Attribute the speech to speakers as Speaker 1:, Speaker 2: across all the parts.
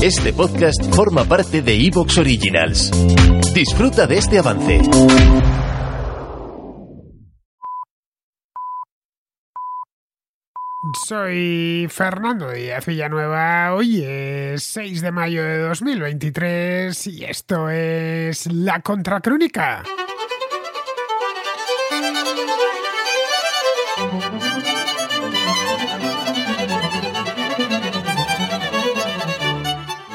Speaker 1: Este podcast forma parte de Evox Originals. Disfruta de este avance.
Speaker 2: Soy Fernando Díaz Villanueva. Hoy es 6 de mayo de 2023 y esto es La Contracrónica.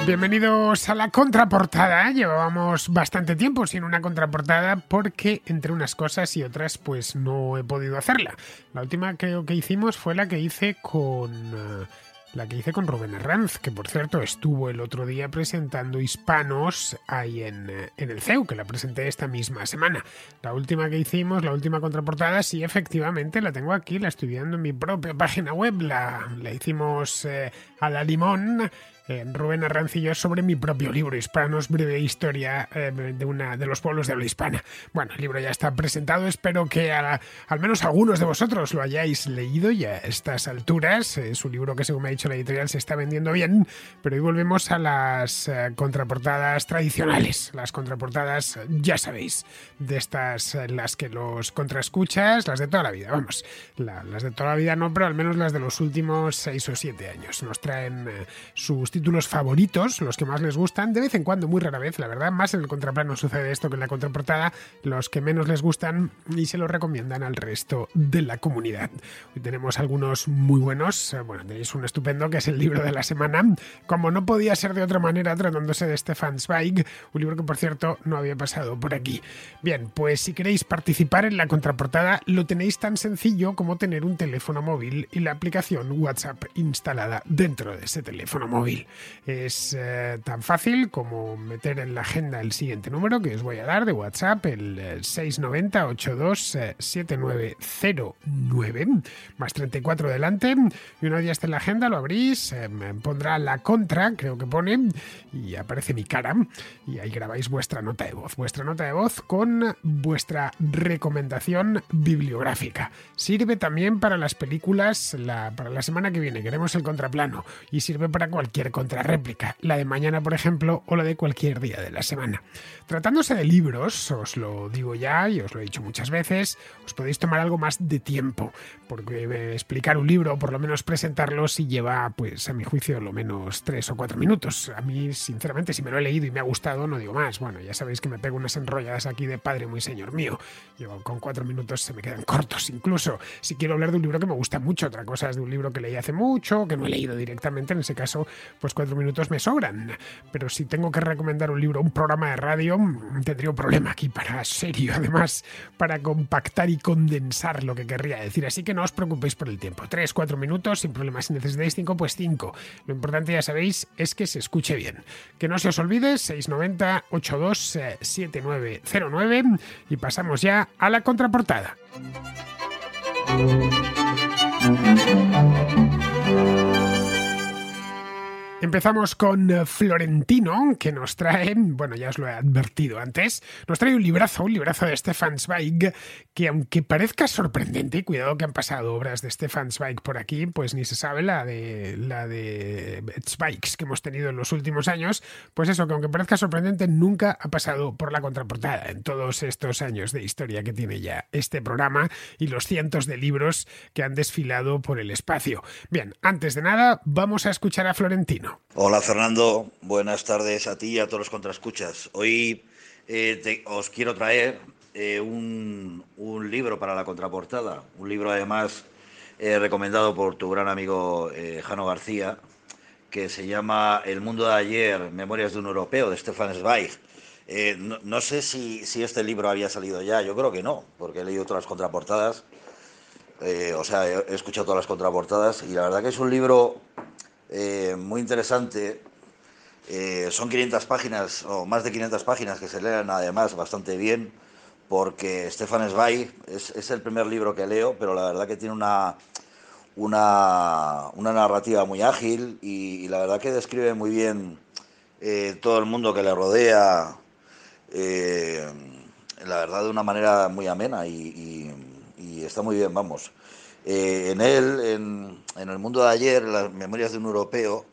Speaker 2: Bienvenidos a la contraportada. Llevábamos bastante tiempo sin una contraportada porque entre unas cosas y otras pues no he podido hacerla. La última creo que hicimos fue la que hice con eh, la que hice con Rubén Herranz, que por cierto estuvo el otro día presentando Hispanos ahí en, eh, en, el CEU, que la presenté esta misma semana. La última que hicimos, la última contraportada, sí, efectivamente, la tengo aquí, la estoy viendo en mi propia página web, la, la hicimos eh, a la limón eh, Rubén Arrancillo sobre mi propio libro, Hispanos, breve historia eh, de una de los pueblos de habla hispana. Bueno, el libro ya está presentado, espero que al menos algunos de vosotros lo hayáis leído ya a estas alturas. Es un libro que, según me ha dicho la editorial, se está vendiendo bien, pero hoy volvemos a las eh, contraportadas tradicionales, las contraportadas, ya sabéis, de estas, las que los contraescuchas, las de toda la vida, vamos, las de toda la vida no, pero al menos las de los últimos seis o siete años. Nos traen sus títulos favoritos, los que más les gustan, de vez en cuando, muy rara vez, la verdad, más en el contraplano sucede esto que en la contraportada, los que menos les gustan y se los recomiendan al resto de la comunidad. Hoy tenemos algunos muy buenos, eh, bueno, tenéis un estupendo que es el libro de la semana, como no podía ser de otra manera tratándose de Stefan Zweig, un libro que por cierto no había pasado por aquí. Bien, pues si queréis participar en la contraportada, lo tenéis tan sencillo como tener un teléfono móvil y la aplicación WhatsApp instalada dentro de ese teléfono móvil. Es eh, tan fácil como meter en la agenda el siguiente número que os voy a dar de WhatsApp, el 690 827909 más 34 delante. Y una vez ya esté en la agenda, lo abrís, eh, pondrá la contra, creo que pone, y aparece mi cara. Y ahí grabáis vuestra nota de voz. Vuestra nota de voz con vuestra recomendación bibliográfica. Sirve también para las películas, para la semana que viene. Queremos el contraplano. Y sirve para cualquier contrarréplica, la de mañana, por ejemplo, o la de cualquier día de la semana. Tratándose de libros, os lo digo ya y os lo he dicho muchas veces, os podéis tomar algo más de tiempo, porque eh, explicar un libro, o por lo menos presentarlo, si lleva, pues a mi juicio, lo menos tres o cuatro minutos. A mí, sinceramente, si me lo he leído y me ha gustado, no digo más. Bueno, ya sabéis que me pego unas enrolladas aquí de padre muy señor mío. Yo con cuatro minutos se me quedan cortos, incluso si quiero hablar de un libro que me gusta mucho. Otra cosa es de un libro que leí hace mucho, que no he leído directamente, en ese caso, pues cuatro minutos me sobran. Pero si tengo que recomendar un libro, un programa de radio, tendría un problema aquí para serio, además, para compactar y condensar lo que querría decir. Así que no os preocupéis por el tiempo. Tres, cuatro minutos, sin problema. Si necesitáis cinco, pues cinco. Lo importante, ya sabéis, es que se escuche bien. Que no se os olvide, 690 82 7909 y pasamos ya a la contraportada. Empezamos con eh, Florentino, que nos trae, bueno, ya os lo he advertido antes, nos trae un librazo, un librazo de Stefan Zweig, que aunque parezca sorprendente, cuidado que han pasado obras de Stefan Zweig por aquí, pues ni se sabe la de la de Zweigs que hemos tenido en los últimos años, pues eso, que aunque parezca sorprendente, nunca ha pasado por la contraportada en todos estos años de historia que tiene ya este programa y los cientos de libros que han desfilado por el espacio. Bien, antes de nada, vamos a escuchar a Florentino.
Speaker 3: Hola Fernando, buenas tardes a ti y a todos los contraescuchas. Hoy eh, os quiero traer eh, un, libro para la contraportada, un libro además eh, recomendado por tu gran amigo Jano García, que se llama El mundo de ayer, Memorias de un europeo, de Stefan Zweig. No, sé si, este libro había salido ya, yo creo que no, porque he leído todas las contraportadas, o sea, he escuchado todas las contraportadas y la verdad que es un libro eh, muy interesante. Eh, son 500 páginas, o más de 500 páginas, que se leen además bastante bien, porque Stefan Zweig es, el primer libro que leo, pero la verdad que tiene una, una, narrativa muy ágil y, la verdad que describe muy bien eh, todo el mundo que le rodea, la verdad de una manera muy amena y está muy bien, vamos. En él, en, el mundo de ayer, las memorias de un europeo,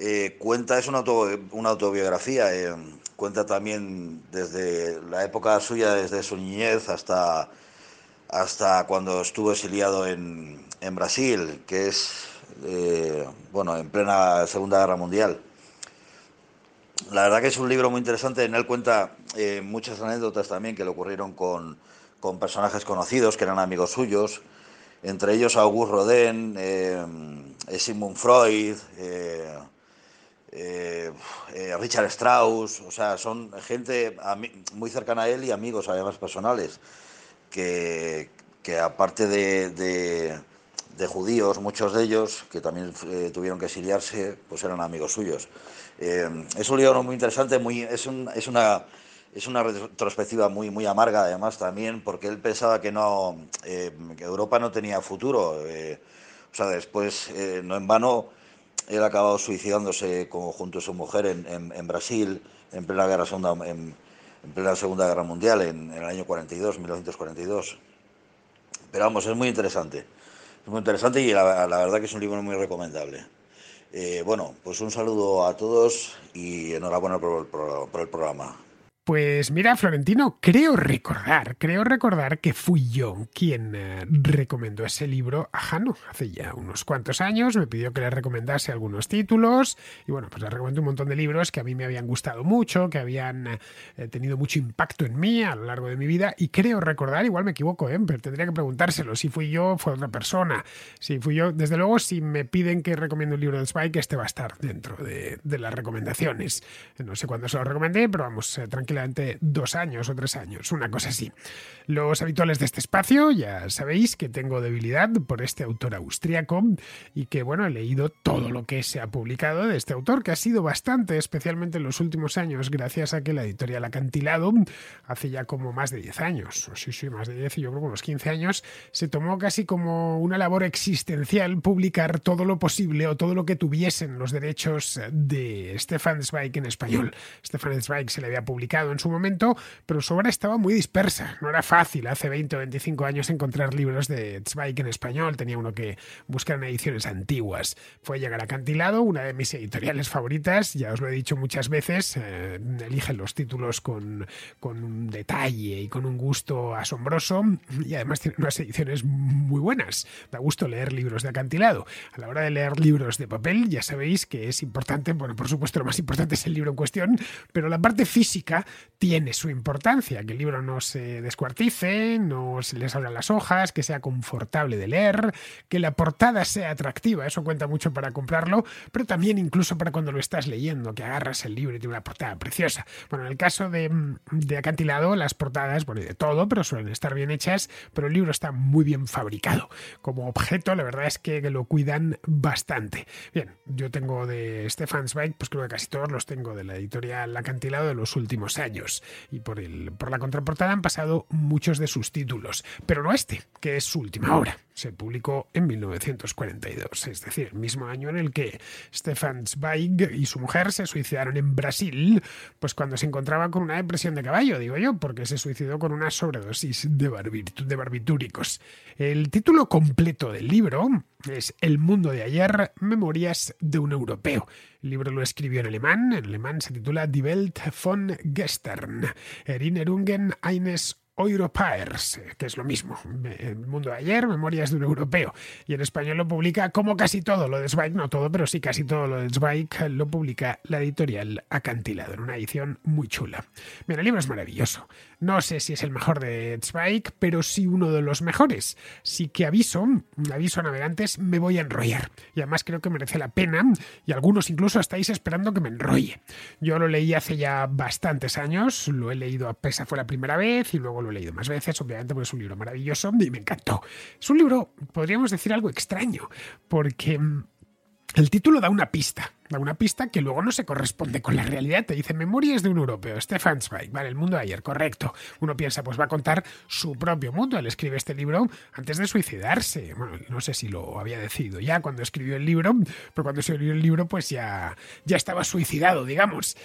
Speaker 3: Eh, cuenta, es una, una autobiografía, eh, cuenta también desde la época suya, desde su niñez hasta, hasta cuando estuvo exiliado en, en Brasil, que es, eh, bueno, en plena Segunda Guerra Mundial. La verdad que es un libro muy interesante, en él cuenta muchas anécdotas también que le ocurrieron con, con personajes conocidos que eran amigos suyos, entre ellos Auguste Rodin, Sigmund Freud, eh, eh, Richard Strauss, o sea, son gente muy cercana a él y amigos además personales, que, aparte de, judíos, muchos de ellos, que también eh, tuvieron que exiliarse, pues eran amigos suyos. es un libro muy interesante, muy, es, es, una, es una retrospectiva muy, muy amarga además también, porque él pensaba que, no, que Europa no tenía futuro. o sea, después, no en vano, él ha acabado suicidándose junto a su mujer en, Brasil en plena, guerra segunda, en, plena Segunda Guerra Mundial, en, el año 42, 1942. Pero vamos, es muy interesante. Es muy interesante y la, verdad que es un libro muy recomendable. Eh, bueno, pues un saludo a todos y enhorabuena por el programa.
Speaker 2: Pues mira, Florentino, creo recordar, creo recordar que fui yo quien eh, recomendó ese libro a Jano hace ya unos cuantos años. Me pidió que le recomendase algunos títulos y bueno, pues le recomendé un montón de libros que a mí me habían gustado mucho, que habían eh, tenido mucho impacto en mí a lo largo de mi vida y creo recordar, igual me equivoco, ¿eh? pero tendría que preguntárselo. Si fui yo, fue otra persona. Si fui yo, desde luego, si me piden que recomiende un libro de Spike, este va a estar dentro de, de las recomendaciones. No sé cuándo se lo recomendé, pero vamos, eh, tranquila dos años o tres años, una cosa así. Los habituales de este espacio ya sabéis que tengo debilidad por este autor austriaco y que, bueno, he leído todo lo que se ha publicado de este autor, que ha sido bastante, especialmente en los últimos años, gracias a que la editorial Acantilado, hace ya como más de 10 años, o sí, sí, más de 10 y yo creo que unos 15 años, se tomó casi como una labor existencial publicar todo lo posible o todo lo que tuviesen los derechos de Stefan Zweig en español. Stefan Zweig se le había publicado en su momento, pero su obra estaba muy dispersa. No era fácil hace 20 o 25 años encontrar libros de Zweig en español. Tenía uno que buscar en ediciones antiguas. Fue llegar a Cantilado, una de mis editoriales favoritas. Ya os lo he dicho muchas veces. Eh, eligen los títulos con, con un detalle y con un gusto asombroso. Y además tiene unas ediciones muy buenas. Da gusto leer libros de acantilado. A la hora de leer libros de papel, ya sabéis que es importante, bueno, por supuesto lo más importante es el libro en cuestión, pero la parte física tiene su importancia, que el libro no se descuartice, no se le salgan las hojas, que sea confortable de leer, que la portada sea atractiva, eso cuenta mucho para comprarlo, pero también incluso para cuando lo estás leyendo, que agarras el libro y tiene una portada preciosa. Bueno, en el caso de, de Acantilado, las portadas, bueno, y de todo, pero suelen estar bien hechas, pero el libro está muy bien fabricado. Como objeto, la verdad es que lo cuidan bastante. Bien, yo tengo de Stefan Zweig, pues creo que casi todos los tengo de la editorial Acantilado de los últimos años y por, el, por la contraportada han pasado muchos de sus títulos, pero no este, que es su última obra. Se publicó en 1942, es decir, el mismo año en el que Stefan Zweig y su mujer se suicidaron en Brasil, pues cuando se encontraba con una depresión de caballo, digo yo, porque se suicidó con una sobredosis de, de barbitúricos. El título completo del libro es El mundo de ayer, Memorias de un europeo. El libro lo escribió en alemán, en alemán se titula Die Welt von Gestern, Erinnerungen eines Europaers, que es lo mismo, el mundo de ayer, memorias de un europeo. Y en español lo publica, como casi todo lo de Zweig, no todo, pero sí casi todo lo de Zweig, lo publica la editorial Acantilado, en una edición muy chula. Mira, el libro es maravilloso. No sé si es el mejor de Zweig, pero sí uno de los mejores. Sí que aviso, aviso a navegantes, me voy a enrollar. Y además creo que merece la pena, y algunos incluso estáis esperando que me enrolle. Yo lo leí hace ya bastantes años, lo he leído a pesa fue la primera vez, y luego lo he leído más veces, obviamente, porque es un libro maravilloso y me encantó. Es un libro, podríamos decir, algo extraño, porque mm, el título da una pista da una pista que luego no se corresponde con la realidad. Te dice Memorias de un europeo, Stefan Zweig, vale, el mundo de ayer, correcto. Uno piensa, pues va a contar su propio mundo. Él escribe este libro antes de suicidarse. Bueno, no sé si lo había decidido ya cuando escribió el libro, pero cuando escribió el libro, pues ya, ya estaba suicidado, digamos.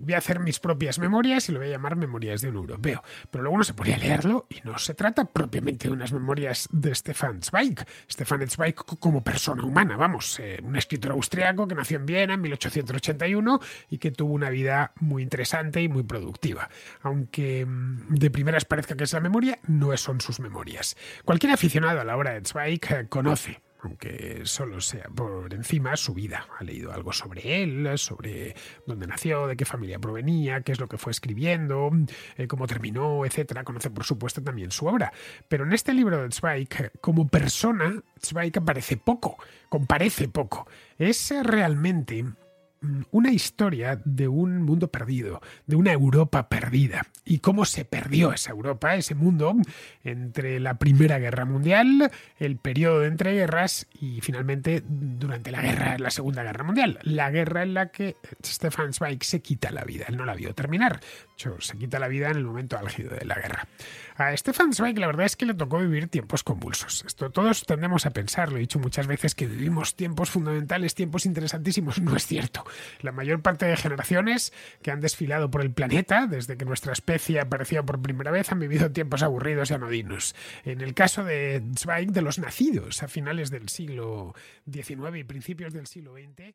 Speaker 2: voy a hacer mis propias memorias y lo voy a llamar Memorias de un europeo. Pero luego uno se podría leerlo y no se trata propiamente de unas memorias de Stefan Zweig. Stefan Zweig como persona humana, vamos, eh, un escritor austriaco que nació en Viena En 1881 y que tuvo una vida muy interesante y muy productiva. Aunque mm, de primeras parezca que es la memoria, no son sus memorias. Cualquier aficionado a la obra de Zweig eh, conoce aunque solo sea por encima, su vida. Ha leído algo sobre él, sobre dónde nació, de qué familia provenía, qué es lo que fue escribiendo, eh, cómo terminó, etc. Conoce, por supuesto, también su obra. Pero en este libro de Zweig, como persona, Zweig aparece poco, comparece poco. Es realmente una historia de un mundo perdido, de una Europa perdida y cómo se perdió esa Europa, ese mundo, entre la Primera Guerra Mundial, el periodo de entreguerras y finalmente durante la guerra, la Segunda Guerra Mundial, la guerra en la que Stefan Zweig se quita la vida. Él no la vio terminar, hecho, se quita la vida en el momento álgido de la guerra. A Stefan Zweig la verdad es que le tocó vivir tiempos convulsos. Esto todos tendemos a pensar, lo he dicho muchas veces, que vivimos tiempos fundamentales, tiempos interesantísimos. No es cierto. La mayor parte de generaciones que han desfilado por el planeta desde que nuestra especie apareció por primera vez han vivido tiempos aburridos y anodinos. En el caso de Zweig, de los nacidos a finales del siglo XIX y principios del siglo XX,